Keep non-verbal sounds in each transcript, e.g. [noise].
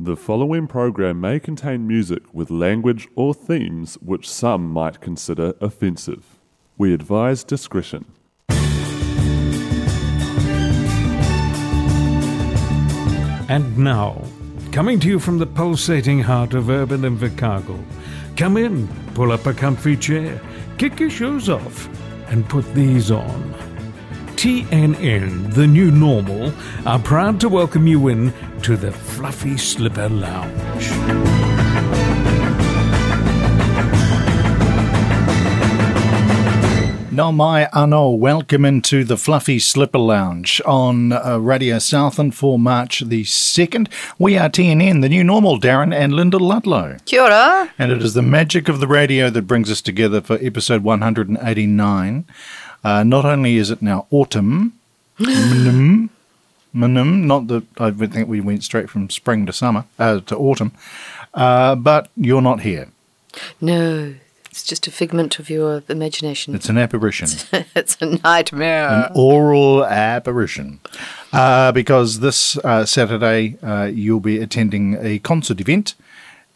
The following program may contain music with language or themes which some might consider offensive. We advise discretion. And now, coming to you from the pulsating heart of urban Invercargill, come in, pull up a comfy chair, kick your shoes off, and put these on. TNN, the new normal, are proud to welcome you in to the Fluffy Slipper Lounge. Nā mai anō, welcome into the Fluffy Slipper Lounge on uh, Radio Southland for March the 2nd. We are TNN, the new normal, Darren and Lyndal Ludlow. Kia ora. And it is the magic of the radio that brings us together for episode 189. Uh, not only is it now autumn, mm, not that I would think we went straight from spring to summer, uh, to autumn, uh, but you're not here. No, it's just a figment of your imagination. It's an apparition. [laughs] it's a nightmare. an oral apparition. Uh, because this uh, Saturday uh, you'll be attending a concert event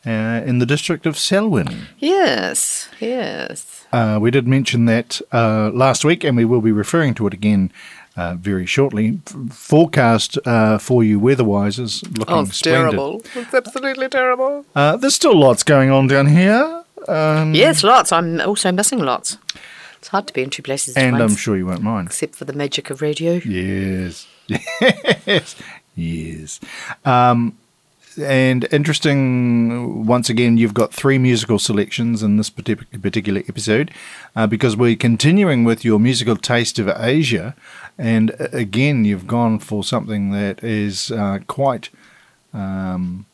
uh, in the district of Selwyn. yes, yes. Uh, we did mention that uh, last week, and we will be referring to it again uh, very shortly. F- forecast uh, for you weather-wise is looking Oh, it's splendid. terrible. It's absolutely terrible. Uh, there's still lots going on down here, um, Yes, lots. I'm also missing lots. It's hard to be in two places at and I'm sure you won't mind. except for the magic of radio. Yes. [laughs] Yes. Yes. Um, and interesting, once again, you've got three musical selections in this partic- particular episode uh, because we're continuing with your musical taste of Asia. And uh, again, you've gone for something that is uh, quite um,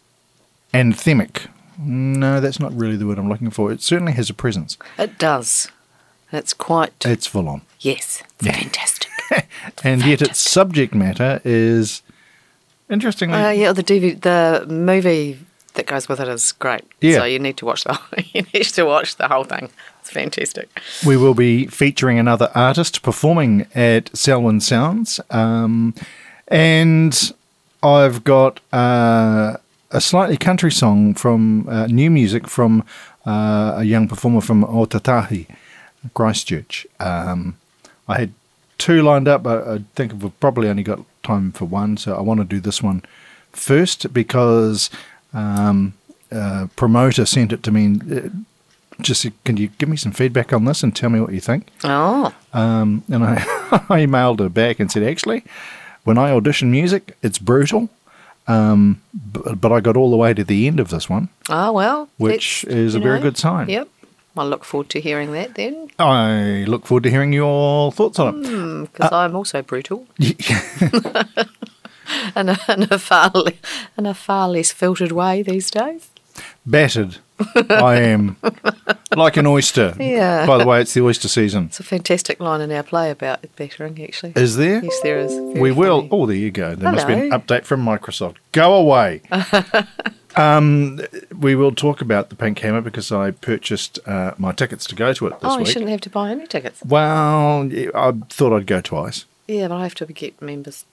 anthemic. No, that's not really the word I'm looking for. It certainly has a presence. It does. It's quite. It's full on. yes, fantastic. [laughs] And yet its subject matter is interestingly Uh, yeah, the DVD, the movie that goes with it is great. Yeah. So you need to watch the [laughs] you need to watch the whole thing. It's fantastic. We will be featuring another artist performing at Selwyn Sounds. Um, and I've got uh, a slightly country song from uh, new music from uh, a young performer from Otautahi, Christchurch. Um, I had two lined up. but I think we've probably only got time for one, so I want to do this one first because um, uh, promoter sent it to me. And, uh, just can you give me some feedback on this and tell me what you think? Oh, Um, and I, [laughs] I emailed her back and said, actually, when I audition music, it's brutal. Um, but, but I got all the way to the end of this one, oh well. which is a you very good sign. Yep. I look forward to hearing that then, I look forward to hearing your thoughts on it. Because I'm also brutal [laughs] Uh, in a, in a far le- in a far less filtered way these days. Battered, I am like an oyster. Yeah. By the way, it's the oyster season. It's a fantastic line in our play about battering. Actually, Is there? yes, there is. Very we will. Oh, there you go. There must be an update from Microsoft. Go away. [laughs] um, we will talk about the Pink Hammer because I purchased uh, my tickets to go to it this Oh, you week. shouldn't have to buy any tickets. Well, I thought I'd go twice. Yeah, but I have to get members.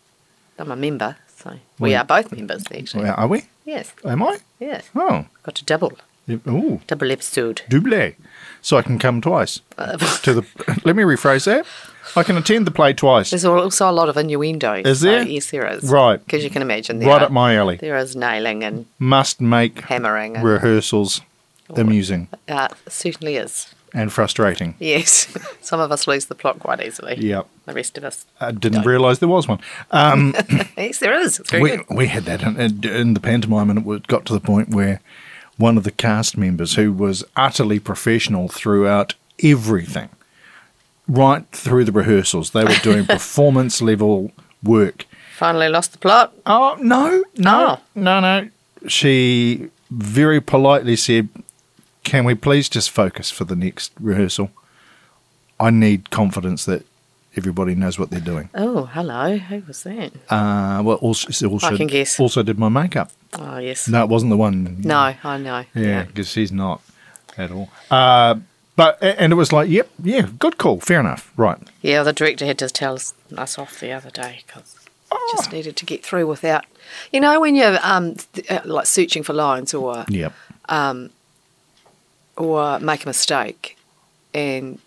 I'm a member, so we Well, are both members actually. Are we? Yes, Am I? yes. Oh, Got to double, ooh, double episode. double. So I can come twice Uh, [laughs] to the. let me rephrase that. I can attend the play twice. There's also a lot of innuendo. Is so there? yes, there is. Right. Because you can imagine there Right are- up my alley. There is nailing and Must make hammering. And, rehearsals amusing uh, certainly is. and frustrating. Yes. [laughs] Some of us lose the plot quite easily. Yep. The rest of us. I didn't realise there was one. Um, [laughs] Yes, there is. We, good. we had that in, in- in the pantomime, and it got to the point where one of the cast members, who was utterly professional throughout everything, right through the rehearsals, they were doing [laughs] performance level work. Finally lost the plot. Oh no, no, Oh. no, no. She very politely said, "Can we please just focus for the next rehearsal? I need confidence that everybody knows what they're doing." Oh, hello. Who was that? Uh, well, also, also, can guess. also did my makeup. Oh, yes. No, it wasn't the one. No, I know. Yeah, because she's not at all. Uh, but and it was like, yep, yeah, good call, fair enough, right. Yeah, the director had to tell us, off the other day because just needed to get through without, you know, when you're um, uh, like searching for lines or Yep. or make a mistake, and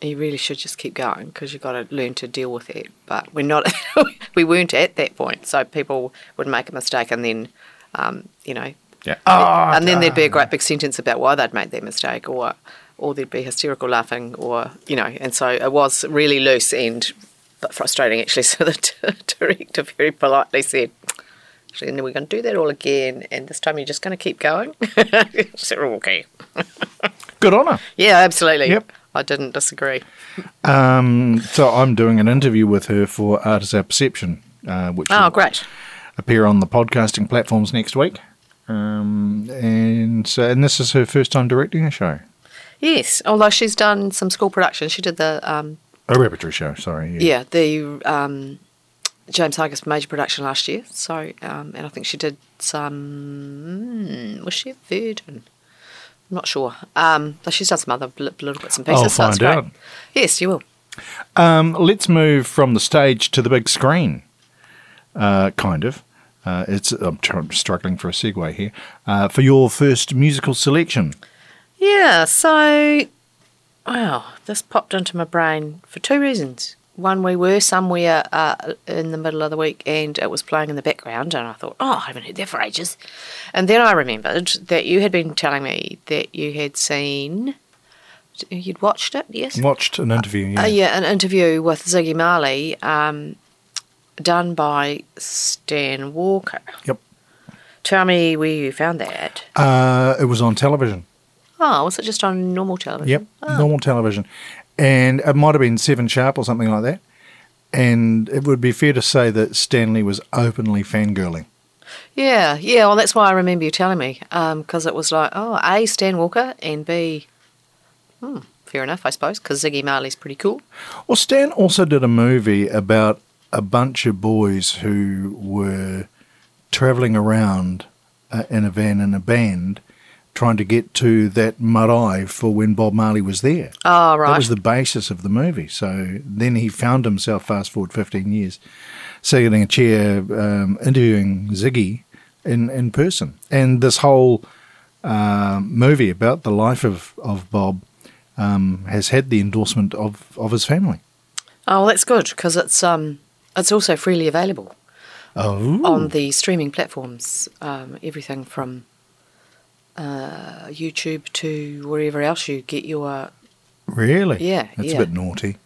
you really should just keep going because you've got to learn to deal with it. But we're not, [laughs] we weren't at that point, so people would make a mistake and then, um, you know, Yeah. Oh, and then there'd be a great big sentence about why they'd made that mistake, or or there'd be hysterical laughing, or you know, and so it was really loose and but frustrating actually. [laughs] So the t- director very politely said, "Actually, we're going to do that all again, and this time you're just going to keep going." [laughs] "Oh, okay, [laughs] good on her. yeah, absolutely. Yep. I didn't disagree. Um, so I'm doing an interview with her for Artists Our Perception, uh, which Oh, will great. appear on the podcasting platforms next week. Um, and so, and this is her first time directing a show, Yes, although she's done some school productions. She did the um, a repertory show. Sorry. yeah the um, James Hargest major production last year. So um, and I think she did some. hmm, Was she at Verdon? I'm not sure. Um, but she's done some other bl- little bits and pieces. I'll so find great. out. Yes, you will. Um, let's move from the stage to the big screen. Uh, kind of. Uh, it's I'm tr- struggling for a segue here. Uh, for your first musical selection, Yeah. So, wow, this popped into my brain for two reasons. One, we were somewhere uh, in the middle of the week and it was playing in the background, and I thought, oh, I haven't heard that for ages. And then I remembered that you had been telling me that you had seen, you'd watched it, yes? watched an interview. Yeah. Uh, yeah, an interview with Ziggy Marley um, done by Stan Walker. Yep. Tell me where you found that. Uh, it was on television. Oh, was it just on normal television? Yep, Oh. normal television, and it might have been Seven Sharp or something like that. And it would be fair to say that Stanley was openly fangirling. Yeah, yeah. Well, that's why I remember you telling me, because it was like, oh, A, Stan Walker, and B, hmm, fair enough, I suppose, because Ziggy Marley's pretty cool. Well, Stan also did a movie about a bunch of boys who were travelling around uh, in a van in a band, trying to get to that marae for when Bob Marley was there. Oh, right. That was the basis of the movie. So then he found himself, fast forward 15 years, sitting in a chair um, interviewing Ziggy in, in person. And this whole um movie about the life of, of Bob um, has had the endorsement of, of his family. oh, well, that's good, because it's, um, it's also freely available Oh, on the streaming platforms, um, everything from uh, YouTube to wherever else you get your. really? Yeah, That's yeah. a bit naughty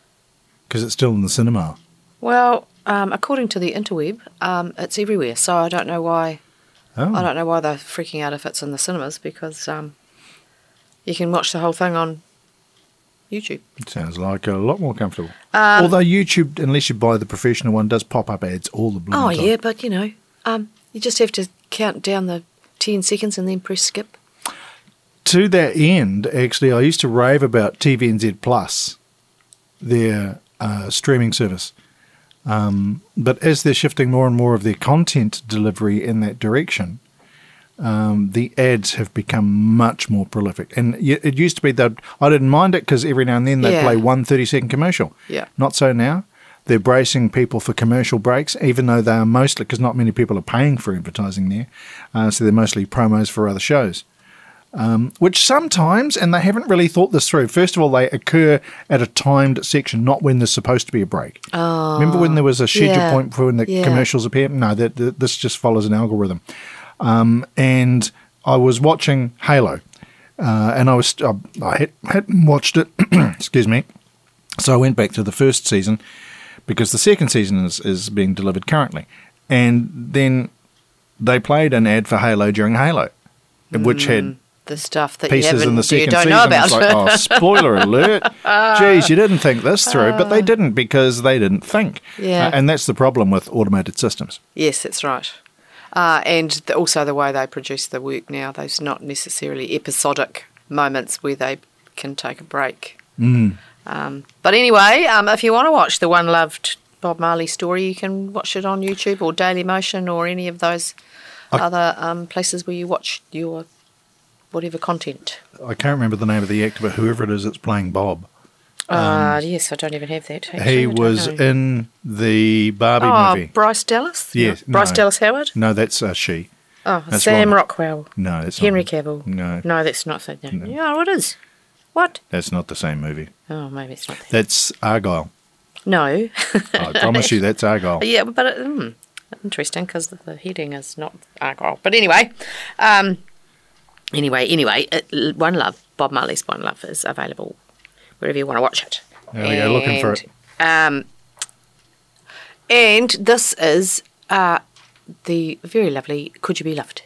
because it's still in the cinema. Well, um, according to the interweb, um, it's everywhere, so I don't know why. Oh, I don't know why they're freaking out if it's in the cinemas because um, you can watch the whole thing on YouTube. It sounds like a lot more comfortable. Um, Although YouTube, unless you buy the professional one, does pop up ads all the blooming Oh time. yeah, but you know, um, you just have to count down the ten seconds and then press skip. To that end, actually, I used to rave about TVNZ Plus, their uh, streaming service. Um, but as they're shifting more and more of their content delivery in that direction, um, the ads have become much more prolific. And it used to be that I didn't mind it because every now and then they Yeah. play one 30 second commercial. Yeah. Not so now. They're bracing people for commercial breaks, even though they are mostly, because not many people are paying for advertising there. Uh, so they're mostly promos for other shows which sometimes, and they haven't really thought this through. First of all, they occur at a timed section, not when there's supposed to be a break. Oh, Remember when there was a schedule yeah, point for when the yeah. commercials appear? No, that, that this just follows an algorithm. Um, and I was watching Halo, uh, and I was I, I had, hadn't watched it. [clears throat] excuse me. So I went back to the first season because the second season is, is being delivered currently, and then they played an ad for Halo during Halo, which had The stuff that pieces haven't, in the you second don't season. know about. It's like, oh, spoiler [laughs] alert! Geez, you didn't think this through, but they didn't because they didn't think. Yeah. Uh, and that's the problem with automated systems. yes, that's right. Uh, and the, also the way they produce the work now, those not necessarily episodic moments where they can take a break. Mm. Um, but anyway, um, if you want to watch the One Loved Bob Marley story, you can watch it on YouTube or Daily Motion or any of those I- other um, places where you watch your whatever content. I can't remember the name of the actor, but whoever it is that's playing Bob. Uh, yes, I don't even have that. actually, Um, he was know. in the Barbie oh, movie. Bryce Dallas? Yes, No. Bryce. Dallas Howard? No, that's uh, she. Oh, That's Sam. Rockwell. No, that's Henry Cavill. No. No, that's not that. No. Yeah, it is. What? That's not the same movie. Oh, maybe it's not that. That's Argylle. No. I promise you, that's Argylle. [laughs] yeah, but it, mm, interesting because the, the heading is not Argylle. But anyway, um, anyway, anyway, it, One Love, Bob Marley's One Love is available wherever you want to watch it. There we go, looking for it. Um, and this is uh, the very lovely Could You Be Loved?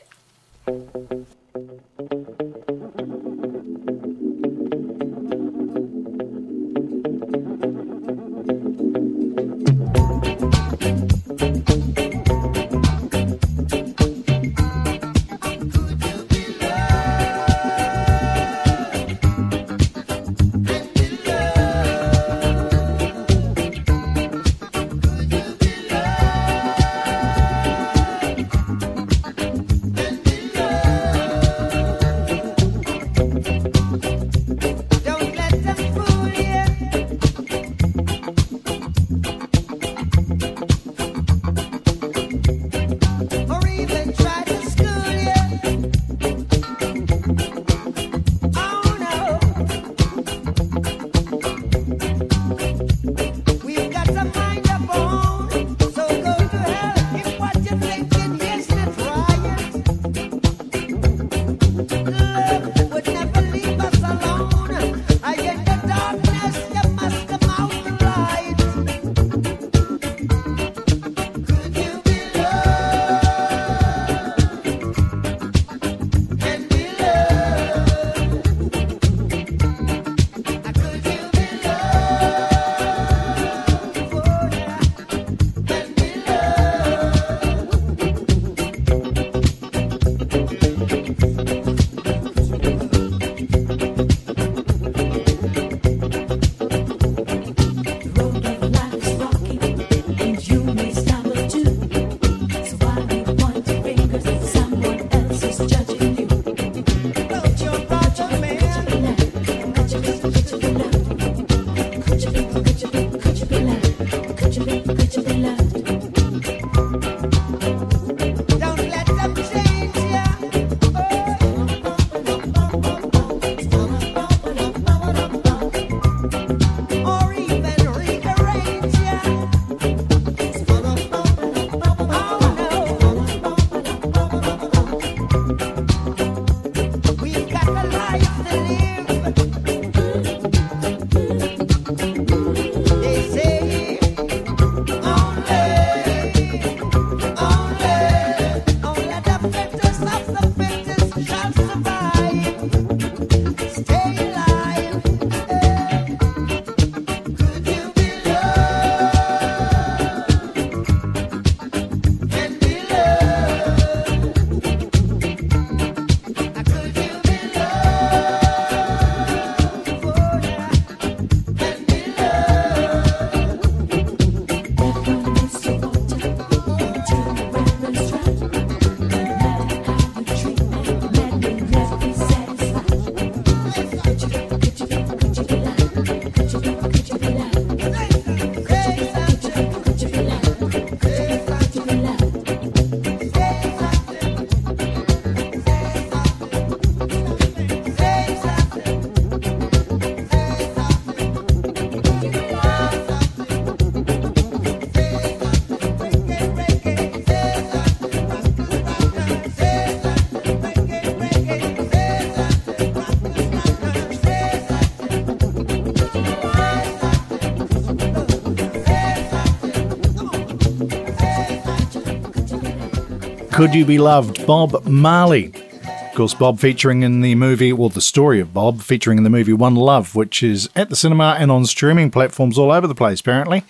Could You Be Loved? Bob Marley. Of course, Bob featuring in the movie, well, the story of Bob featuring in the movie One Love, which is at the cinema and on streaming platforms all over the place, apparently.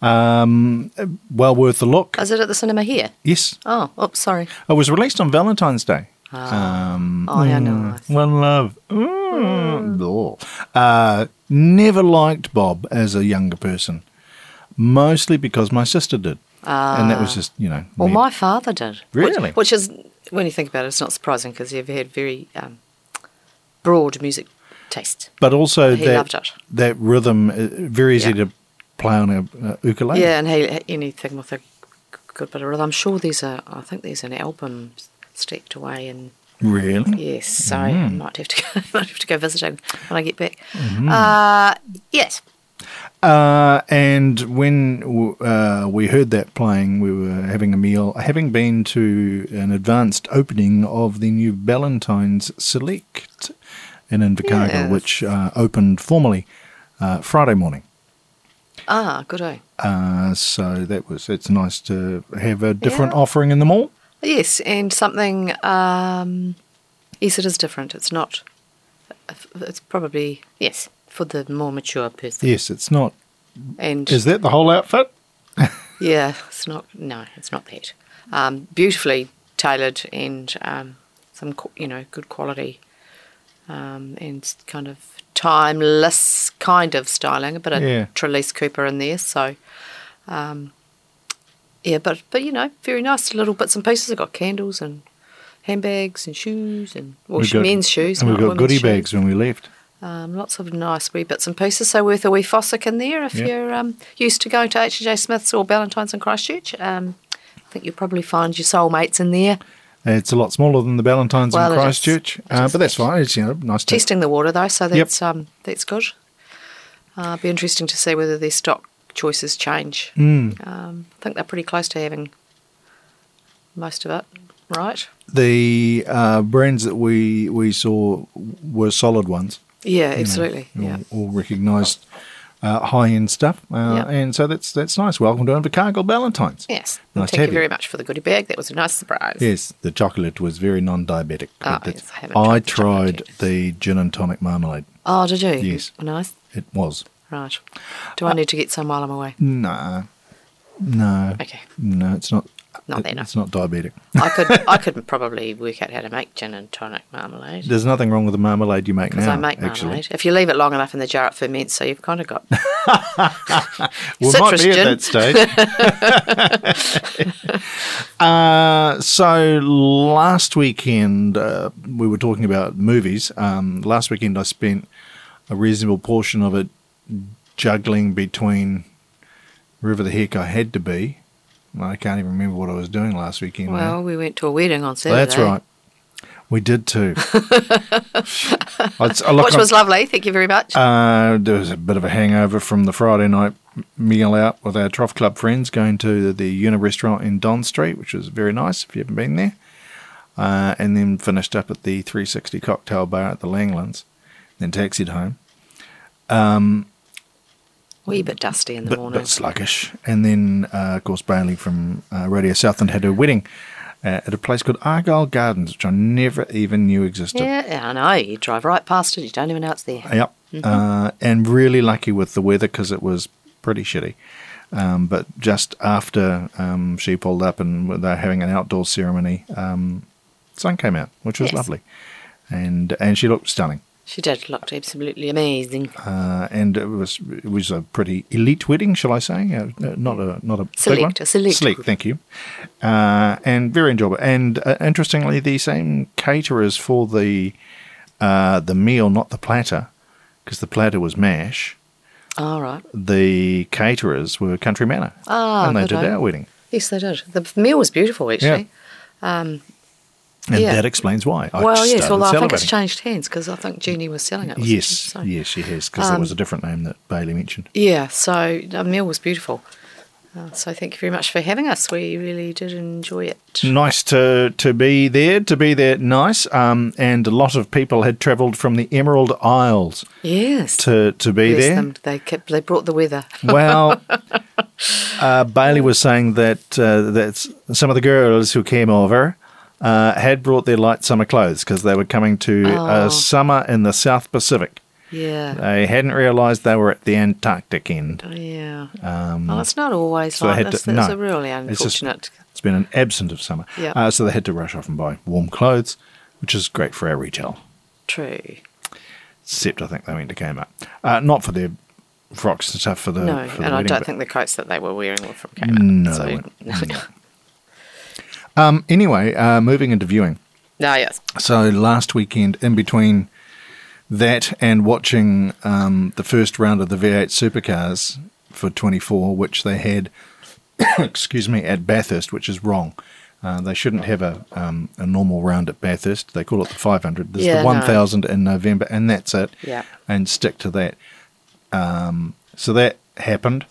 Um, well worth a look. Is it at the cinema here? Yes, Oh, oops, sorry. it was released on Valentine's Day. Um, Oh, yeah, no. One love. Mm. Oh. Uh, never liked Bob as a younger person, mostly because my sister did, and that was just you know. Well, me. my father did. Really? Which, is, when you think about it, it's not surprising because you've had very um, broad music taste. but also he that loved it. that rhythm, uh, very easy Yeah. to play on a uh, ukulele. Yeah, and he anything with a good bit of rhythm. I'm sure there's a. I think there's an album stacked away in. really. Yes, so Mm. I might have to go. [laughs] might have to go visit him when I get back. Mm-hmm. Uh, yes. Uh, and when uh, we heard that playing, we were having a meal, having been to an advanced opening of the new Ballantyne's Select in Invercargill, Yes. which uh, opened formally uh, Friday morning. Ah, good. Eh? Uh, so that was it's nice to have a different Yeah. offering in the mall. Yes, and something. Um, yes, it is different. It's not. It's probably yes for the more mature person. Yes, it's not. And Is that the whole outfit? [laughs] yeah, it's not. No, it's not that. Um, beautifully tailored and um, some you know good quality um, and kind of timeless kind of styling. A bit of Yeah. Trelise Cooper in there, so. Um, yeah, but but you know, very nice little bits and pieces. I've got candles and handbags and shoes and well, got- men's shoes. And we got goodie shoes. bags when we left. Um, lots of nice wee bits and pieces. So worth a wee fossick in there if Yeah. you're um, used to going to H J Smith's or Ballantyne's in Christchurch. Um, I think you'll probably find your soulmates in there. It's a lot smaller than the Ballantyne's Well, in. Christchurch, It uh, but that's fine. It's you know nice to Testing the water though, so that's um, that's good. Uh, be interesting to see whether their stock choices change. Mm. Um, I think they're pretty close to having most of it, right? the uh, brands that we we saw were solid ones. Yeah, know, absolutely. all, yeah. all recognised uh, high end stuff, uh, Yeah. and so that's that's nice. Welcome to Invercargill Ballantyne's. Yes. Nice Thank you very much for the goodie bag. That was a nice surprise. Yes, the chocolate was very non-diabetic. Ah, but that's- yes, I haven't I tried tried the gin and tonic marmalade. Oh, did you? Yes. Nice. It was Right. Do I need to get some while I'm away? no, no, Okay. no. It's not. Not it- that It's not diabetic. I could I [laughs] could probably work out how to make gin and tonic marmalade. There's nothing wrong with the marmalade you make Because now. I make actually, marmalade. If you leave it long enough in the jar, it ferments. So you've kind of got [laughs] we might be gin. at that stage. [laughs] uh, so last weekend uh, we were talking about movies. Um, last weekend I spent a reasonable portion of it juggling between wherever the heck I had to be. I can't even remember what I was doing last weekend. Well, we went to a wedding on Saturday. that's right. We did too. [laughs] Look Which was lovely. Thank you very much. uh, there was a bit of a hangover from the Friday night meal out with our Trough Club friends, going to the Una restaurant in Don Street, which was very nice if you haven't been there. Uh, and then finished up at the 360 cocktail bar at the Langlands, then taxied home. Wee bit dusty in the Bit, morning. bit sluggish. And then, uh, of course, Bailey from uh, Radio Southland had her wedding uh, at a place called Argyle Gardens, which I never even knew existed. yeah, I know. You drive right past it. You don't even know it's there. Yep. Uh, and really lucky with the weather because it was pretty shitty. Um, but just after um, she pulled up and they're having an outdoor ceremony, um, sun came out, which was Yes. lovely, and and she looked stunning. She did. Looked absolutely amazing. Uh, and it was it was a pretty elite wedding, shall I say? Uh, not a not a big one. a select Select, thank you. Uh, and very enjoyable. And uh, interestingly, the same caterers for the uh, the meal, not the platter, because the platter was mash. All right. the caterers were Country Manor. Ah, and they did our wedding. Yes, they did. The meal was beautiful, actually. Um, And Yeah. that explains why. I well, yes, although I think it's changed hands because I think Jeannie was selling it. Yes, she? So- yes, she has, because Um, that was a different name that Bailey mentioned. Yeah, so the meal was beautiful. Uh, so thank you very much for having us. We really did enjoy it. Nice to, to be there, to be there nice. Um, and a lot of people had travelled from the Emerald Isles Yes. to, to be Bless there. them. They kept. They brought the weather. [laughs] Well, uh, Bailey was saying that uh, that some of the girls who came over uh, had brought their light summer clothes because they were coming to Oh. a summer in the South Pacific. Yeah. They hadn't realised they were at the Antarctic end. Yeah. Um, well, it's not always so like this. to- It's no. a really It's just- unfortunate. It's been an absent of summer. Yeah. Uh, so they had to rush off and buy warm clothes, which is great for our retail. True. Except I think they went to Kmart. Uh, not for their frocks and stuff for the no, for the and I don't think the coats that they were wearing were from Kmart. No, so, they weren't. [laughs] Um, anyway, uh, moving into viewing. no, yes. So last weekend, in between that and watching um, the first round of the V8 Supercars for 24, which they had, [coughs] excuse me, at Bathurst, which is wrong. Uh, they shouldn't have a um, a normal round at Bathurst. They call it the 500. There's Yeah, the no. 1000 in November, and that's it. Yeah. And stick to that. Um, so that happened.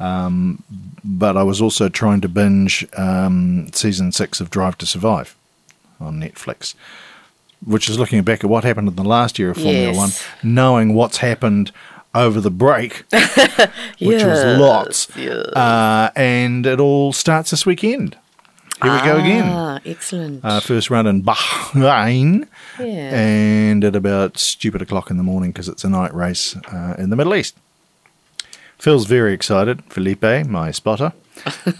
Um, but I was also trying to binge um, season six of Drive to Survive on Netflix, which is looking back at what happened in the last year of Formula Yes. One, knowing what's happened over the break, [laughs] which was lots. yes. Uh, and it all starts this weekend. Here we go again. Ah, excellent. Uh, first round in Bahrain, yeah. and at about stupid o'clock in the morning because it's a night race uh, in the Middle East. Phil's very excited. Felipe, my spotter. [laughs]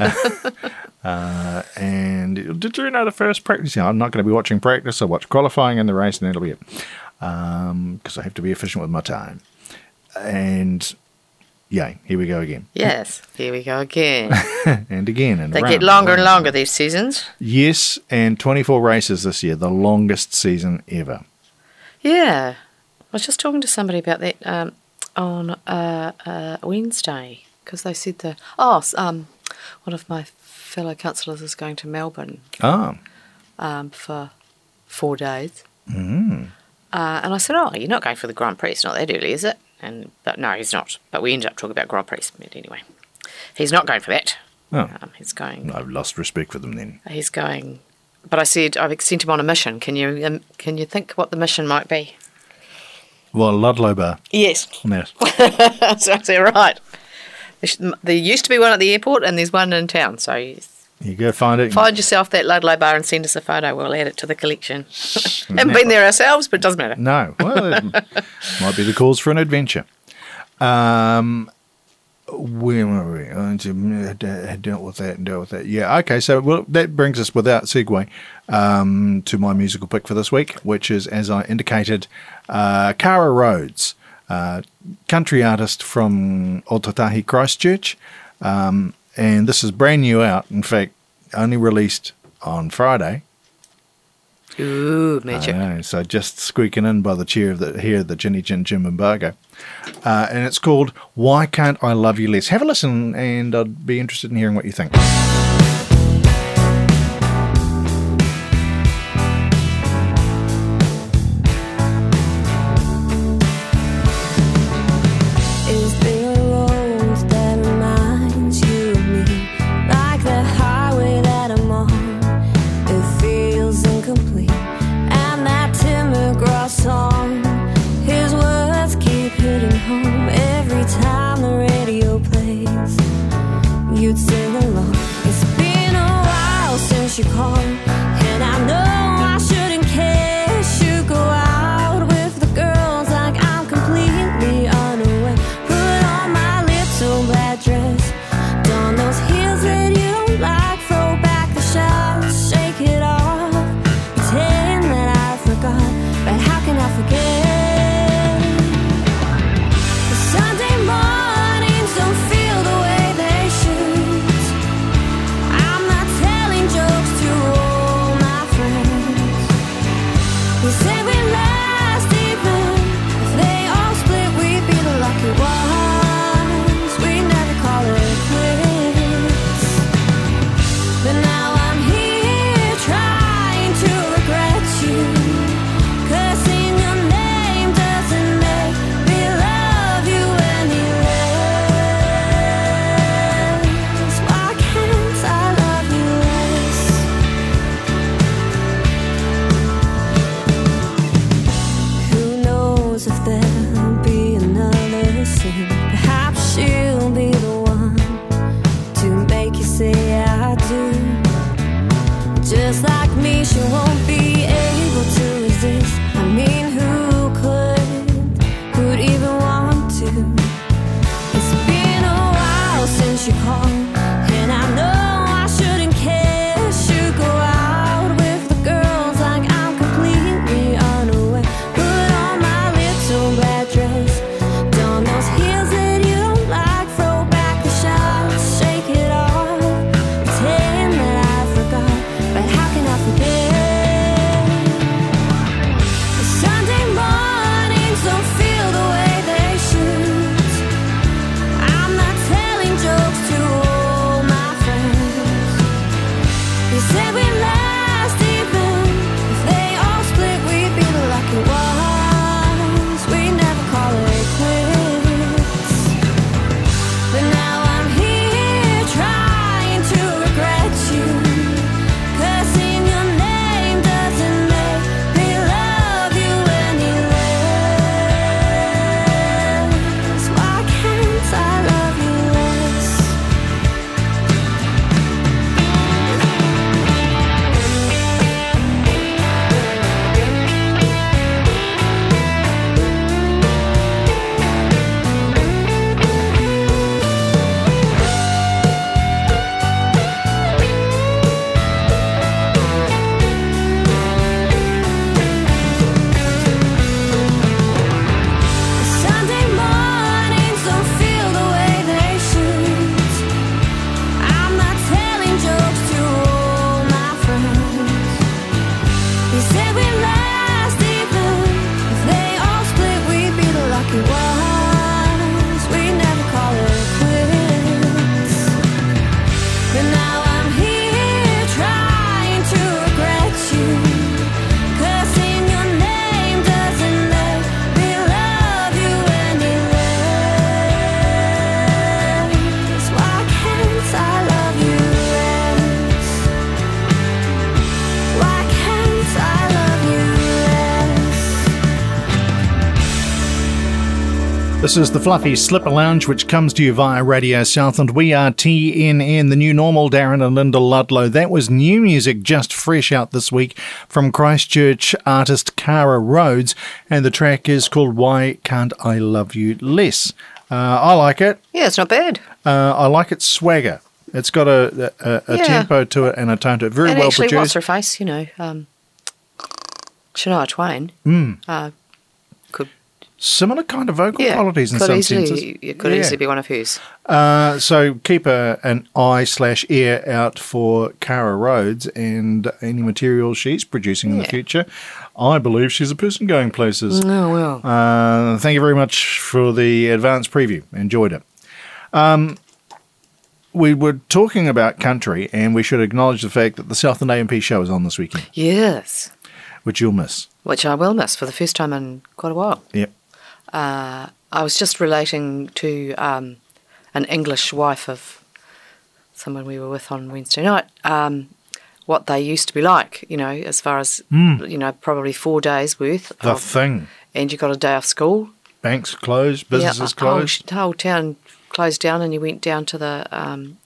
uh, and did you know the first practice? I'm not going to be watching practice. I'll watch qualifying and the race, and that'll be it. Because I have to be efficient with my time. And yay, here we go again. yes. Here we go again. [laughs] and again. And they get longer and longer these seasons. Yes, and 24 races this year, the longest season ever. Yeah. I was just talking to somebody about that um, on uh, uh, Wednesday because they said the oh um, one of my fellow councillors is going to Melbourne Ah, um, for four days. mm. Uh, and I said, "Oh, you're not going for the Grand Prix? It's not that early, is it?" And but no, he's not. But we ended up talking about Grand Prix. But anyway, he's not going for that. Oh. Um, he's going. I've lost respect for them then. He's going. But I said I've sent him on a mission. Can you um, can you think what the mission might be? Well, Ludlow Bar. Yes. Yes. [laughs] I said, right. There, used to be one at the airport, and there's one in town. So you You go find it. find yourself that Ludlow bar and send us a photo. We'll add it to the collection. [laughs] Haven't been there ourselves, but it doesn't matter. No. Well, it [laughs] might be the cause for an adventure. Um, where were we? Uh, Dealt with that and dealt with that. Yeah. Okay. So well, that brings us without segue um, to my musical pick for this week, which is, as I indicated, uh, Cara Rhodes, uh, country artist from Otautahi Christchurch. Um, and this is brand new out. In fact, only released on Friday. Ooh, magic. Know, so just squeaking in by the chair of the here, the Ginny Gin Jim embargo. Uh, and it's called Why Can't I Love You Less? Have a listen, and I'd be interested in hearing what you think. This is the Fluffy Slipper Lounge, which comes to you via Radio Southland. We are TNN, the new normal, Darren and Lyndal Ludlow. That was new music just fresh out this week from Christchurch artist Cara Rhodes, and the track is called Why Can't I Love You Less? Uh, I like it. Yeah, it's not bad. Uh, I like its swagger. It's got a, a, a Yeah. tempo to it and a tone to it. Very and well actually, what's produced. her face? You know, um, Shania Twain. Hmm. Uh, Similar kind of vocal yeah, qualities in could some easily, senses. It could Yeah. easily be one of hers. Uh, so keep a, an eye slash ear out for Cara Rhodes and any material she's producing in the future. I believe she's a person going places. Oh well. Uh, thank you very much for the advance preview. Enjoyed it. Um, we were talking about country, and we should acknowledge the fact that the Southland A&P show is on this weekend, yes, which you'll miss. which I will miss for the first time in quite a while. Yep. Uh, I was just relating to um, an English wife of someone we were with on Wednesday night. Um, what they used to be like, you know, as far as you know, probably four days worth, The of, thing. and you got a day off school. Banks closed, businesses yeah, whole, closed. the whole town closed down, and you went down to the um,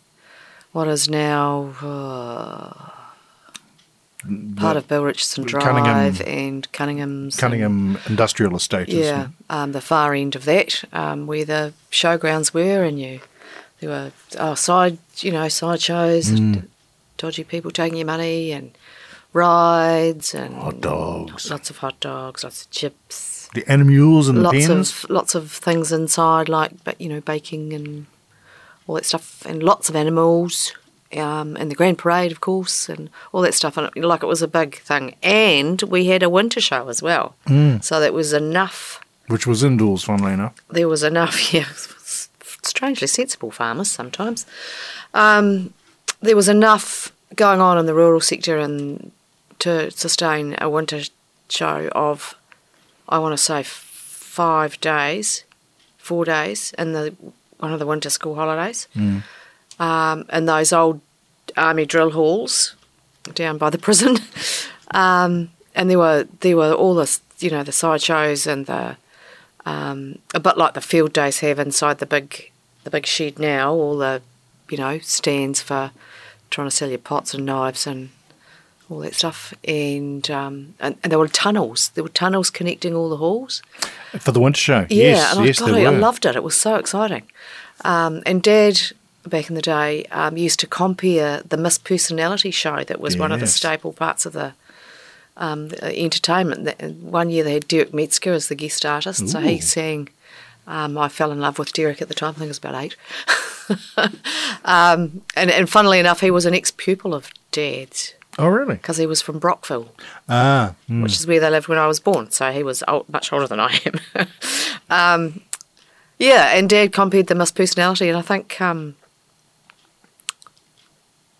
what is now uh, part of Bill Richardson Drive Cunningham- and Cunningham's. and- Cunningham Industrial Estate. yeah, um, the far end of that, um, where the showgrounds were, and you there were oh, side, you know, side shows, and dodgy people taking your money, and rides, and Hot dogs. lots of hot dogs, lots of chips, The animals and the lots pens. of lots of things inside, like but you know, baking and all that stuff, and lots of animals. Um, and the grand parade, of course, and all that stuff, and it, like it was a big thing. And we had a winter show as well, so that was enough which was indoors, funnily enough. there was enough, [laughs] yeah, strangely sensible farmers sometimes. Um, there was enough going on in the rural sector and to sustain a winter show of, I want to say, five days, four days in the one of the winter school holidays. Um, in those old army drill halls down by the [laughs] prison. um, and there were there were all this, you know, the sideshows and the um, a bit like the field days have inside the big the big shed now, all the you know stands for trying to sell your pots and knives and all that stuff, and um, and, and there were tunnels. There were tunnels connecting all the halls. For the winter show. Yeah, yes, and yes, I, God, I were. loved it. It was so exciting. Um, and Dad, back in the day, um, used to compare the Miss Personality show that was one of the staple parts of the, um, entertainment. One year they had Derek Metzger as the guest artist, so he sang. Um, I fell in love with Derek at the time. I think I was about eight. [laughs] um, and, and funnily enough, he was an ex-pupil of Dad's Oh, really? because he was from Brockville Ah, mm. which is where they lived when I was born. So he was old, much older than I am. [laughs] um, yeah, and Dad compared the Miss Personality, and I think, um,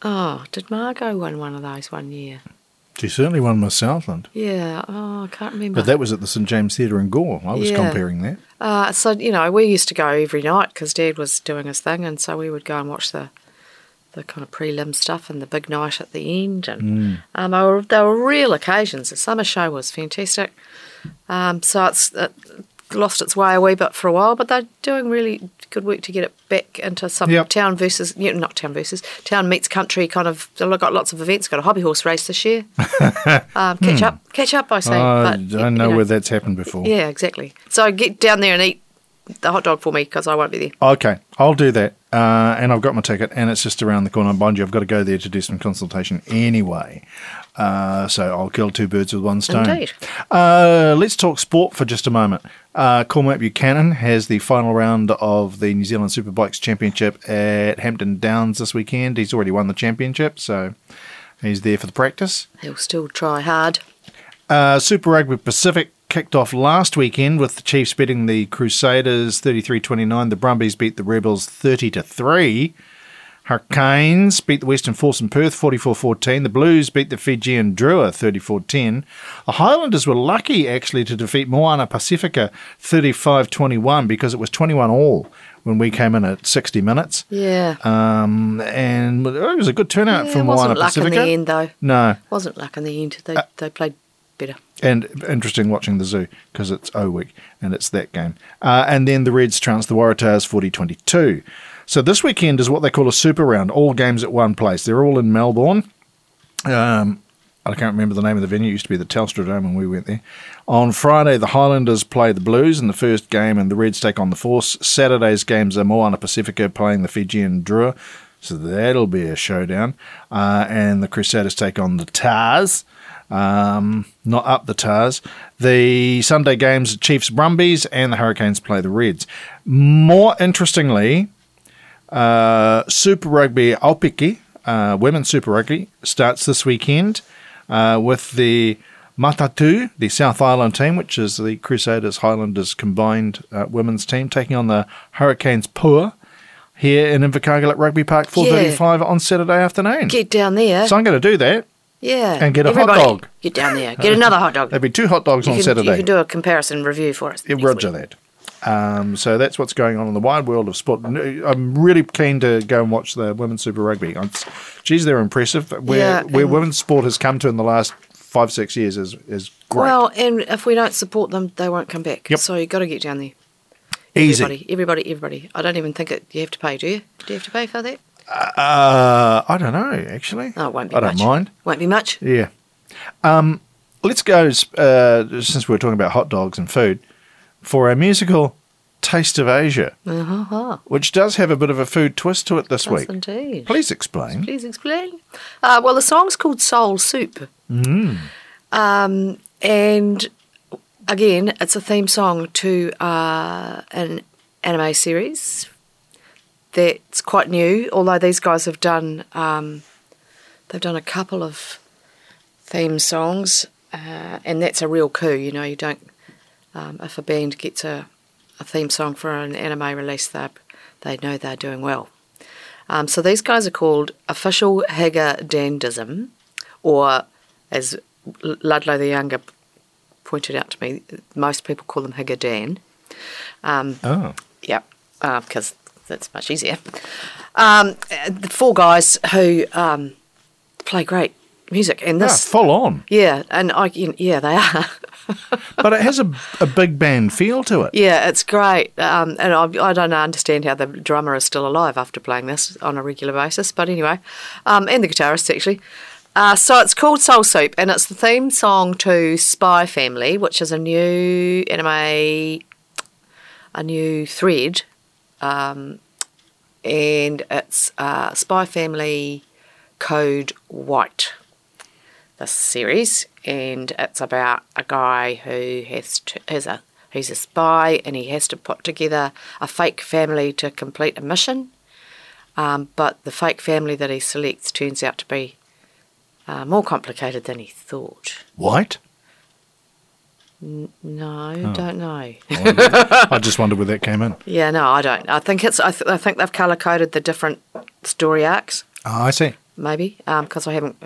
oh, did Margot win one of those one year? she certainly won Miss Southland. Yeah, oh, I can't remember. But that was at the St James Theatre in Gore. I was Yeah. comparing that. Uh, so you know, we used to go every night because Dad was doing his thing, and so we would go and watch the the kind of prelim stuff and the big night at the end. And um, they were they were real occasions. The summer show was fantastic. Um, so it's it lost its way a wee bit for a while, but they're doing really good work to get it back into some Yep. town versus yeah, not town versus town meets country kind of. They've got lots of events. Got a hobby horse race this year. [laughs] um, catch up, catch up. I say. I but, don't Hmm. know, you where that's happened before. yeah, exactly. So get down there and eat the hot dog for me because I won't be there. Okay, I'll do that. Uh, and I've got my ticket, and it's just around the corner. Mind you, I've got to go there to do some consultation anyway. Uh, so I'll kill two birds with one stone. Indeed. Uh, let's talk sport for just a moment. Uh, Cormac Buchanan has the final round of the New Zealand Superbikes Championship at Hampton Downs this weekend. He's already won the championship, so he's there for the practice. He'll still try hard. Uh, Super Rugby Pacific kicked off last weekend with the Chiefs beating the Crusaders 33-29. The Brumbies beat the Rebels 30 to 3. Hurricanes beat the Western Force in Perth 44-14. The Blues beat the Fijian Drua 34-10. The Highlanders were lucky actually to defeat Moana Pacifica 35-21 because it was 21 all when we came in at 60 minutes. Yeah. Um, and it was a good turnout yeah, from it wasn't Moana luck in the end, though. No. wasn't luck in the end. Uh, They they played better. And interesting watching the zoo because it's O week and it's that game. Uh, and then the Reds trounced the Waratahs 40 22. So this weekend is what they call a super round, all games at one place. They're all in Melbourne. Um, I can't remember the name of the venue. It used to be the Telstra Dome when we went there. On Friday, the Highlanders play the Blues in the first game, and the Reds take on the Force. Saturday's games are Moana Pacifica playing the Fijian Drua, so that'll be a showdown. Uh, and the Crusaders take on the Tahs. Um, not up the Tahs. The Sunday games, Chiefs Brumbies, and the Hurricanes play the Reds. More interestingly, uh, Super Rugby Aupiki, uh, Women's Super Rugby, starts this weekend uh, with the Matatu, the South Island team, which is the Crusaders Highlanders combined uh, women's team, taking on the Hurricanes Poua here in Invercargill at Rugby Park, 4.35 on Saturday afternoon. Get down there. so I'm going to do that. yeah. and get a hot dog. Get down there. Get another hot dog. [laughs] There'll be two hot dogs you on can, Saturday. You can do a comparison review for us. Yeah, Roger week. that. Um, so that's what's going on in the wide world of sport. I'm really keen to go and watch the women's Super Rugby. It's, geez, they're impressive. Where Yeah, where women's sport has come to in the last five six years is is great. Well, and if we don't support them, they won't come back. Yep. So you have got to get down there. Easy. Everybody, everybody, everybody. I don't even think it, you have to pay, do you? Do you have to pay for that? Uh, I don't know actually. Oh, it won't be I don't much. mind. Won't be much. Yeah. Um, let's go uh, since we're talking about hot dogs and food for our musical Taste of Asia, Uh-huh. which does have a bit of a food twist to it this Yes, week. indeed. Please explain. Please explain. Uh, well, the song's called Soul Soup. Mm. Um, and again, it's a theme song to uh, an anime series that's quite new. Although these guys have done, um, they've done a couple of theme songs, uh, and that's a real coup. You know, you don't. Um, if a band gets a, a theme song for an anime release, they they know they're doing well. Um, so these guys are called Official Hige Dandism, or as Ludlow the Younger pointed out to me, most people call them Hige Dan. Um, Oh. Yep, because that's much easier. Um, uh, the four guys who um, play great music, and Yeah, this, full on. yeah, and I, yeah, they are. [laughs] But it has a, a big band feel to it. Yeah, it's great. Um, and I, I don't understand how the drummer is still alive after playing this on a regular basis. But anyway, um, and the guitarist actually. Uh, so it's called Soul Soup, and it's the theme song to Spy Family, which is a new anime, a new thread, um, and it's uh, Spy Family Code White this series, and it's about a guy who has to, is a he's a spy, and he has to put together a fake family to complete a mission. Um, but the fake family that he selects turns out to be uh, more complicated than he thought. White? No, don't know. I just wondered where that came in. [laughs] yeah, no, I don't. I think it's. I, th- I think they've color coded the different story arcs. Oh, I see. maybe because I haven't.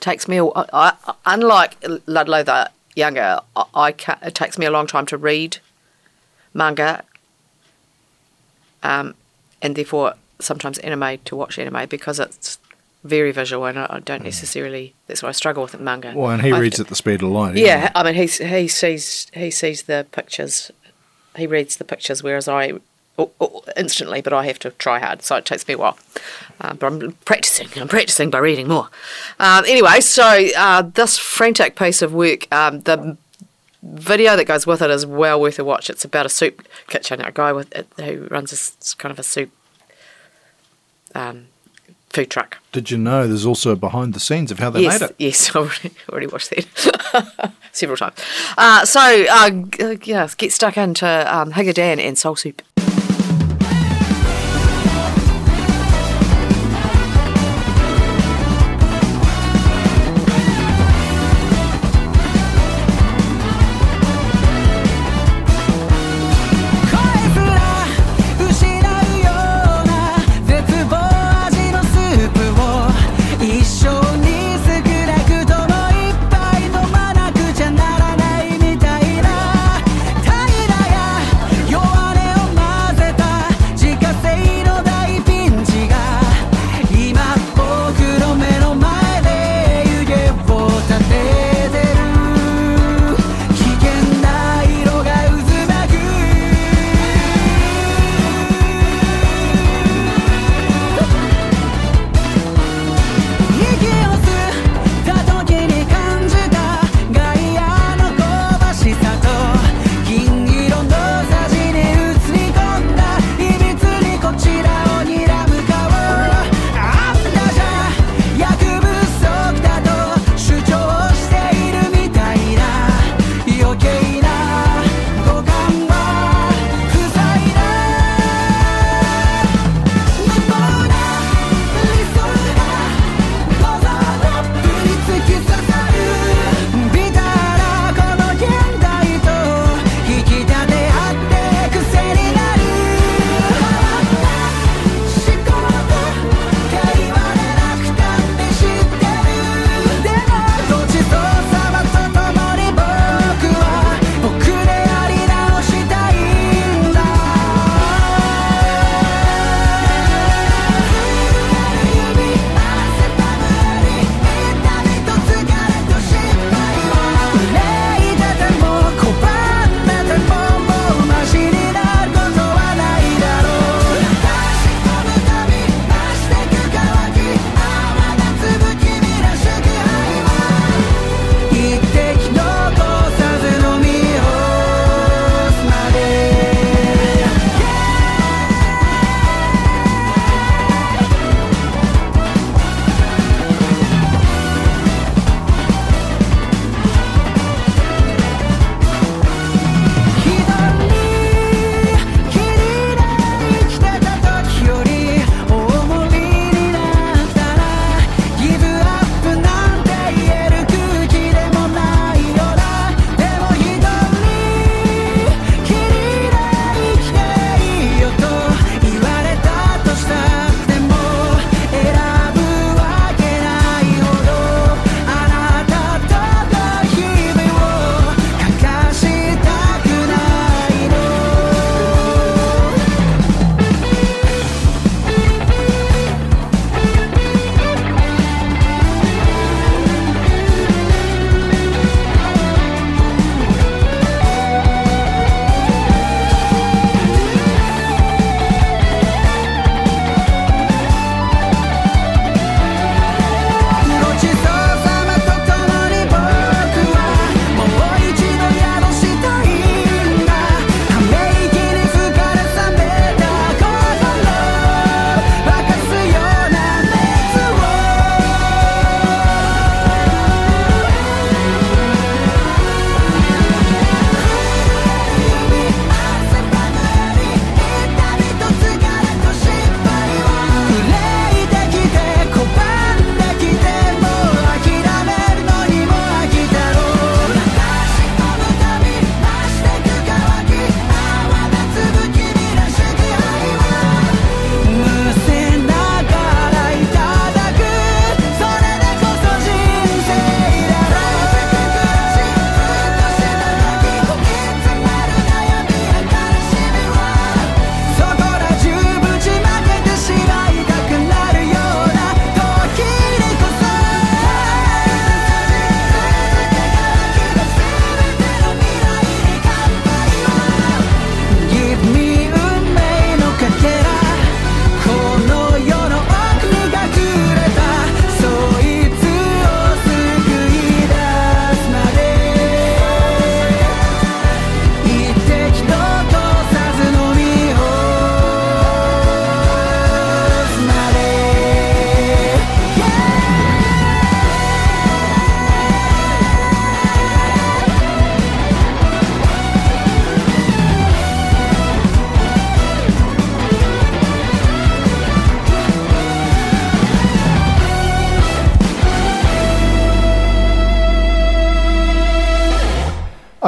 Takes me. a- I, I, unlike Ludlow the younger, I, I it takes me a long time to read manga, um, and therefore sometimes anime to watch anime because it's very visual and I, don't necessarily. That's why I struggle with manga. Well, and he I- reads at the speed of light. Yeah, I mean he he sees he sees the pictures, he reads the pictures, whereas I instantly, but I have to try hard, so it takes me a while. Uh, but I'm practicing. I'm practicing by reading more. Um, anyway, so uh, this frantic piece of work, um, the video that goes with it is well worth a watch. It's about a soup kitchen, a guy with who runs this kind of a soup um, food truck. Did you know there's also behind the scenes of how they yes, made it? yes, [laughs] I already, already watched that [laughs] several times. Uh, so, uh, g- yeah, get stuck into um, Higedan and Soul Soup.「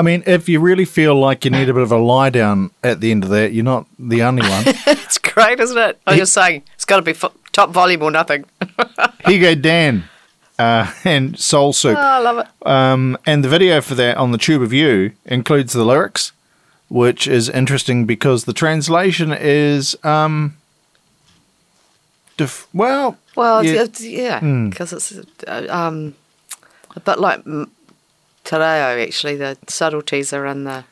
I mean, if you really feel like you need a bit of a lie down at the end of that, you're not the only one. [laughs] It's great, isn't it? I'm just saying, it's got to be fo- top volume or nothing. [laughs] Here you go, Dan, uh, and Soul Soup. Oh, I love it. Um, and the video for that on the Tube of You includes the lyrics, which is interesting because the translation is, um, def- well, Well, yeah, it's, it's, yeah, because it's uh, um, a bit like Te Reo, actually. The subtleties are in the,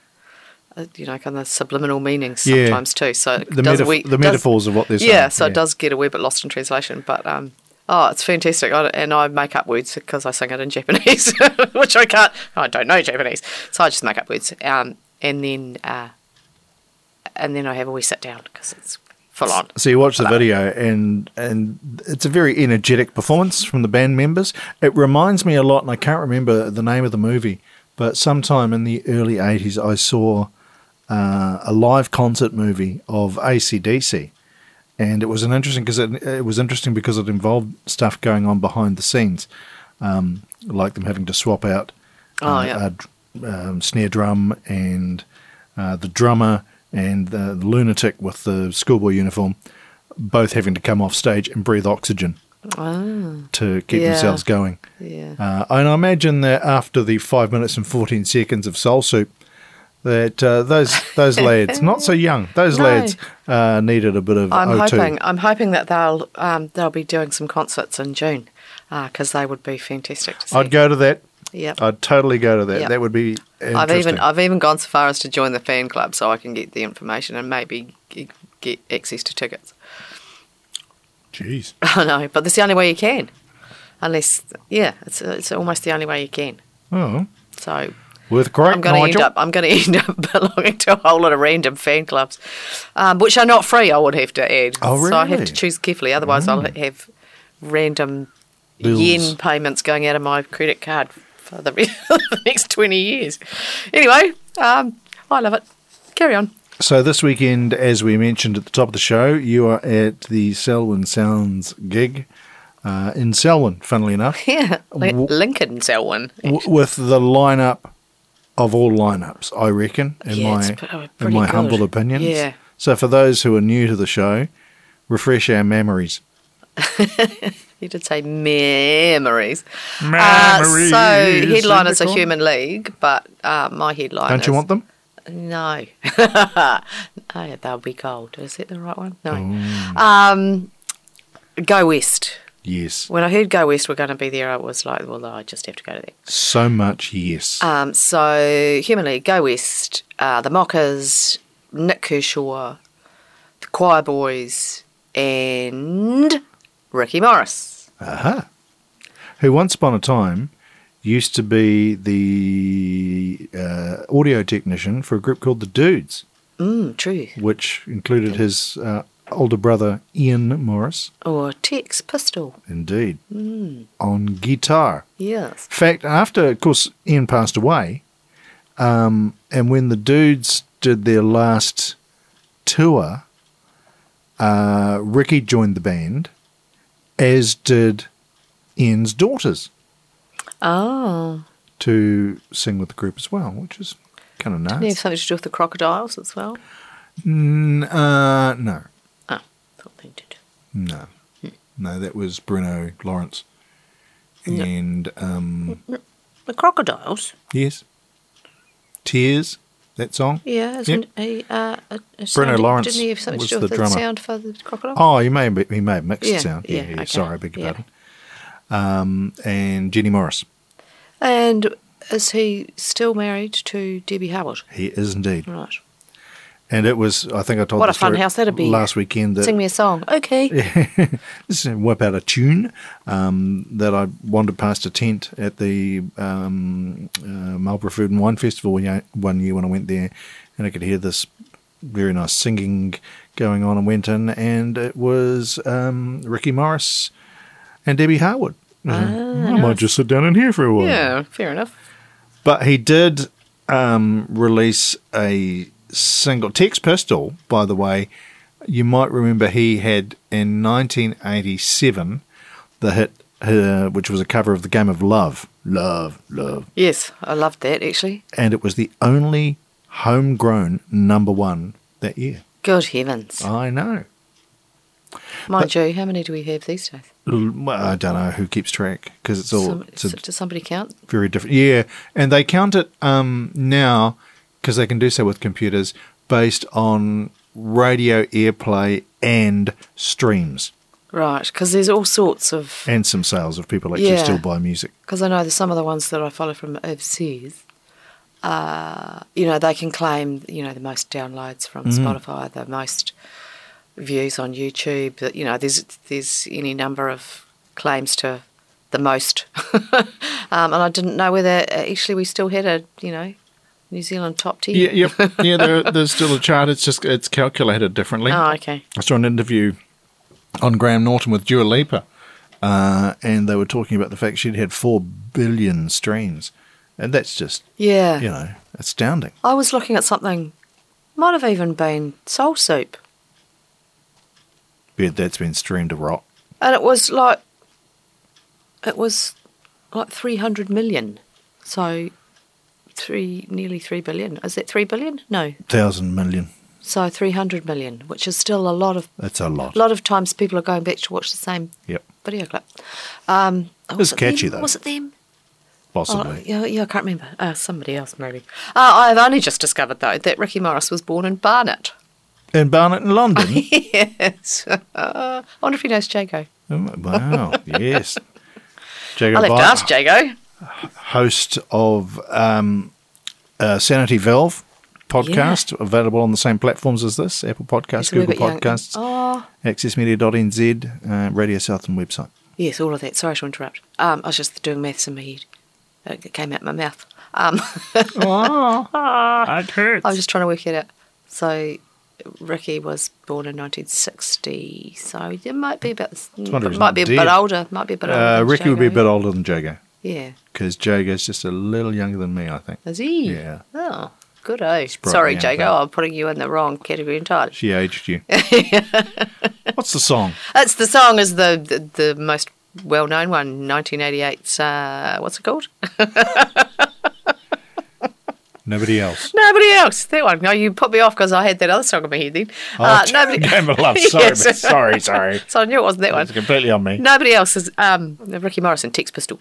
uh, you know, kind of subliminal meanings Yeah. sometimes too. So the, does metaf- we, the does- metaphors of what they're saying. Yeah, so it does get a wee bit lost in translation, but um, oh, it's fantastic. I, and I make up words because I sing it in [laughs] Japanese, which I can't. I don't know Japanese, so I just make up words. Um, and then uh, and then I have a wee sit down because it's full on. So you watch the video, and and it's a very energetic performance from the band members. It reminds me a lot, and I can't remember the name of the movie, but sometime in the early '80s, I saw uh, a live concert movie of AC/DC, and it was an interesting because it, it was interesting because it involved stuff going on behind the scenes, um, like them having to swap out Oh, uh, yeah. a um, snare drum and uh, the drummer and the, the lunatic with the schoolboy uniform, both having to come off stage and breathe oxygen to keep Yeah. themselves going. Yeah. Uh, and I imagine that after the five minutes and fourteen seconds of Soul Soup, that uh, those those lads, [laughs] not so young, those No. lads uh, needed a bit of I'm O2. hoping. I'm hoping that they'll um, they'll be doing some concerts in June because they would be fantastic to see. I'd go to that. Yep. I'd totally go to that. Yep. That would be interesting. I've even I've even gone so far as to join the fan club so I can get the information and maybe get access to tickets. Jeez. [laughs] I know, but that's the only way you can. Unless, yeah, it's it's almost the only way you can. Oh, So a crack, I'm going to end up I'm going [laughs] to end up belonging to a whole lot of random fan clubs, um, which are not free. I would have to add. Oh, really? So I have to choose carefully. Otherwise, I'll have random Bills. yen payments going out of my credit card for the, [laughs] the next twenty years. Anyway, um, I love it. Carry on. So this weekend, as we mentioned at the top of the show, you are at the Selwyn Sounds gig uh, in Selwyn, funnily enough, [laughs] Yeah, W- Lincoln Selwyn. w- with the lineup of all lineups, I reckon, in Yeah, my oh, in my good. humble opinions. Yeah. So for those who are new to the show, refresh our memories. [laughs] You did say memories. Memories, Uh, so headliners are. Human League, but uh, my headline. Don't you want them? No. [laughs] oh, they'll be gold. Is that the right one? No. Um, Go West. Yes. When I heard Go West were going to be there, I was like, well, I just have to go to that. So much yes. Um, so Human League, Go West, uh, the Mockers, Nik Kershaw, the Choir Boys, and Ricky Morris. Aha. Who once upon a time used to be the uh, audio technician for a group called the Dudes, Mm, true. which included his uh, older brother Ian Morris, Or Tex Pistol. indeed, on guitar. Yes. In fact, after, of course, Ian passed away, um, and when the Dudes did their last tour, uh, Ricky joined the band, as did Ian's daughters. Oh. to sing with the group as well, which is kind of nice. Did have something to do with the crocodiles as well? N- uh, no, Oh, thought they did. no, no. That was Bruno Lawrence, and um, The crocodiles? yes, Tears. That song. Yeah, isn't he, uh, Bruno Lawrence Didn't he have something was to do the with the, drummer. sound for the crocodile? Oh, he may have, he may have mixed Yeah, sound. Yeah, yeah, yeah, okay, sorry, I beg your yeah. pardon. Um, and Jenny Morris. And is he still married to Debbie Harwood? He is indeed. Right. And it was, I think I told What a fun house that'd be. last weekend. That Sing me a song. Okay. [laughs] This is whip out a tune um, that I wandered past a tent at the um, uh, Marlborough Food and Wine Festival one year- when I went there, and I could hear this very nice singing going on, and went in, and it was um, Ricky Morris and Debbie Harwood. I might just sit down in here for a while. Yeah, fair enough. But he did um, release a single. Tex Pistol, by the way, you might remember he had in 1987 the hit, uh, which was a cover of The Game of Love. love, love. Yes, I loved that actually. And it was the only homegrown number one that year. Good heavens. I know. Mind you, how many do we have these days? I don't know who keeps track because it's all Some, it's a does somebody count? very different. Yeah, and they count it um, now because they can do so with computers based on radio airplay and streams Right, because there's all sorts of. and some sales of people actually Yeah. still buy music. Because I know that some of the ones that I follow from overseas, uh, you know, they can claim, you know, the most downloads from Mm-hmm. Spotify, the most views on YouTube. That you know, there's there's any number of claims to the most, [laughs] um, and I didn't know whether uh, actually we still had a, you know, New Zealand top ten. Yeah, yep, [laughs] yeah. There, there's still a chart. It's just it's calculated differently. Oh, okay. I saw an interview on Graham Norton with Dua Lipa, uh, and they were talking about the fact she'd had four billion streams, and that's just Yeah. you know astounding. I was looking at something, might have even been Soul Soup. Yeah, that's been streamed to rot. and it was like it was like 300 million so three nearly 3 billion is it 3 billion no Thousand million. so 300 million which is still a lot of That's a lot. a lot of times people are going back to watch the same Yep, video clip um was it catchy, them? though. was it them possibly. Oh, yeah, yeah, I can't remember. Uh, somebody else, maybe. Uh, I've only just discovered, though, that Ricky Morris was born in Barnet. In Barnet in London. [laughs] yes. [laughs] I wonder if he knows Jago. Oh, wow, [laughs] yes. Jago I'll have to ask Jago. Host of um, uh, Sanity Valve podcast, available on the same platforms as this Apple Podcasts, He's a wee Google bit young. Podcasts, Oh, accessmedia.nz, uh, Radio Southland website. Yes, all of that. Sorry to interrupt. Um, I was just doing maths in my head. It came out my mouth. Um, [laughs] That hurts. I was just trying to work it out. So, Ricky was born in 1960, so it might be about. this- wonder might not be a dead. bit older. Might be a bit older. Uh, than Ricky would be a bit older than Jago Yeah. because Jago's just a little younger than me, I think. Is he? Yeah. Oh, good. Oh, sorry, out Jago. I'm putting you in the wrong category entirely. She aged you. [laughs] What's the song? It's the song is the the, the most well known one, 1988's. Uh, what's it called? [laughs] Nobody else. Nobody else. That one. No, you put me off because I had that other song in my head then. Uh, Oh, nobody. [laughs] Game of Love. Sorry, Yes. sorry, sorry. So I knew it wasn't that one. It's completely on me. Nobody else is um, Ricky Morrison, Tex Pistol.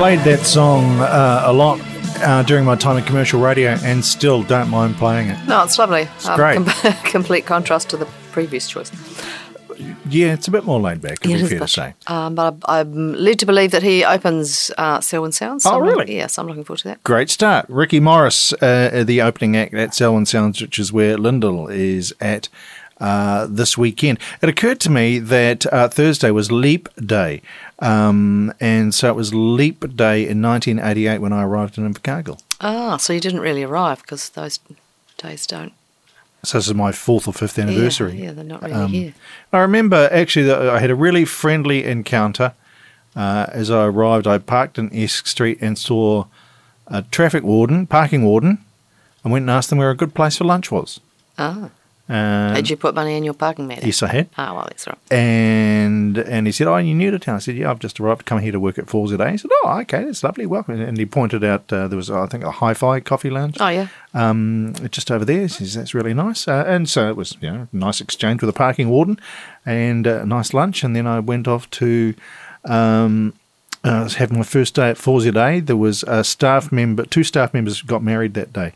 Played that song uh, a lot uh, during my time in commercial radio and still don't mind playing it. No, it's lovely. It's great. [laughs] complete contrast to the previous choice. Yeah, it's a bit more laid back, Yeah, be it fair to say. Um, but I, I'm led to believe that he opens uh, Selwyn Sounds. Oh, I'm- really? Yes, I'm looking forward to that. Great start. Ricky Morris, uh, the opening act at Selwyn Sounds, which is where Lyndal is at uh, this weekend. It occurred to me that uh, Thursday was Leap Day. Um, and so it was Leap Day in 1988 when I arrived in Invercargill. Ah, so you didn't really arrive because those days don't. So this is my fourth or fifth anniversary. Yeah, yeah they're not really Um, here. I remember actually that I had a really friendly encounter. Uh, as I arrived, I parked in Esk Street and saw a traffic warden, parking warden, and went and asked them where a good place for lunch was. Ah, Um, did you put money in your parking meter? Yes, I had. Ah, well, that's right. And and he said, "Oh, you're new to town?" I said, "Yeah, I've just arrived. Come here to work at 4ZA." He said, "Oh, okay, that's lovely. Welcome." And he pointed out uh, there was, I think, a hi-fi coffee lounge Oh, yeah. um, just over there. He says, that's really nice. Uh, and so it was, you know, nice exchange with the parking warden and uh, a nice lunch. And then I went off to, um, I was having my first day at 4ZA. There was a staff member, two staff members got married that day.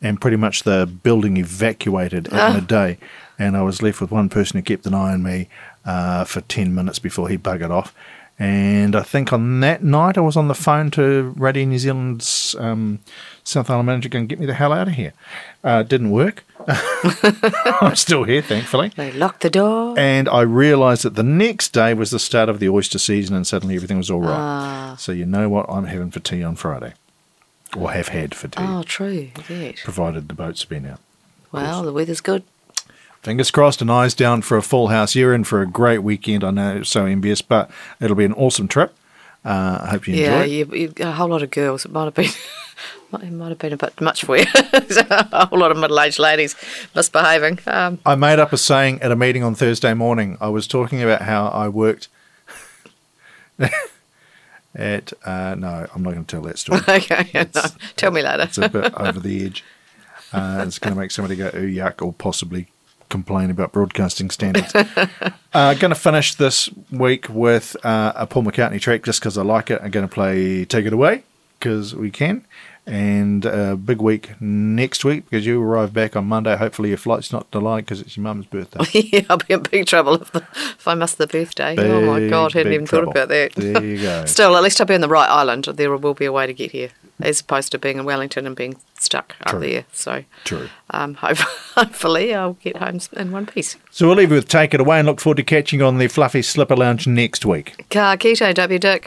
And pretty much the building evacuated in a day. And I was left with one person who kept an eye on me uh, for 10 minutes before he buggered off. And I think on that night I was on the phone to Radio New Zealand's um, South Island manager going, get me the hell out of here. Uh, didn't work. [laughs] I'm still here, thankfully. They locked the door. And I realised that the next day was the start of the oyster season and suddenly everything was all right. Ah. So you know what I'm having for tea on Friday. Or have had for tea, Oh, true. Yes. provided the boat's been out. Well, the weather's good. Fingers crossed and eyes down for a full house. You're in for a great weekend. I know it's so envious, but it'll be an awesome trip. Uh, I hope you Yeah, enjoy it. you, a whole lot of girls. It might have been, [laughs] it might have been a bit much for you. [laughs] a whole lot of middle-aged ladies misbehaving. Um, I made up a saying at a meeting on Thursday morning. I was talking about how I worked [laughs] at. Uh, no, I'm not going to tell that story. [laughs] okay, no, tell me later. It's a bit over the edge. Uh, it's going to make somebody go, ooh, yuck, or possibly complain about broadcasting standards. [laughs] uh, going to finish this week with uh, a Paul McCartney track just because I like it. I'm going to play Take It Away because we can. And a big week next week because you arrive back on Monday. Hopefully, your flight's not delayed because it's your mum's birthday. [laughs] yeah, I'll be in big trouble if, the, if I miss the birthday. oh my Big, God, hadn't even trouble. thought about that. There you go. [laughs] Still, at least I'll be on the right island. There will be a way to get here, as opposed to being in Wellington and being stuck True. up there. So, True. um, [laughs] hope, hopefully, I'll get home in one piece. So we'll leave you with Take It Away and look forward to catching you on the Fluffy Slipper Lounge next week. Ka kite, a dick.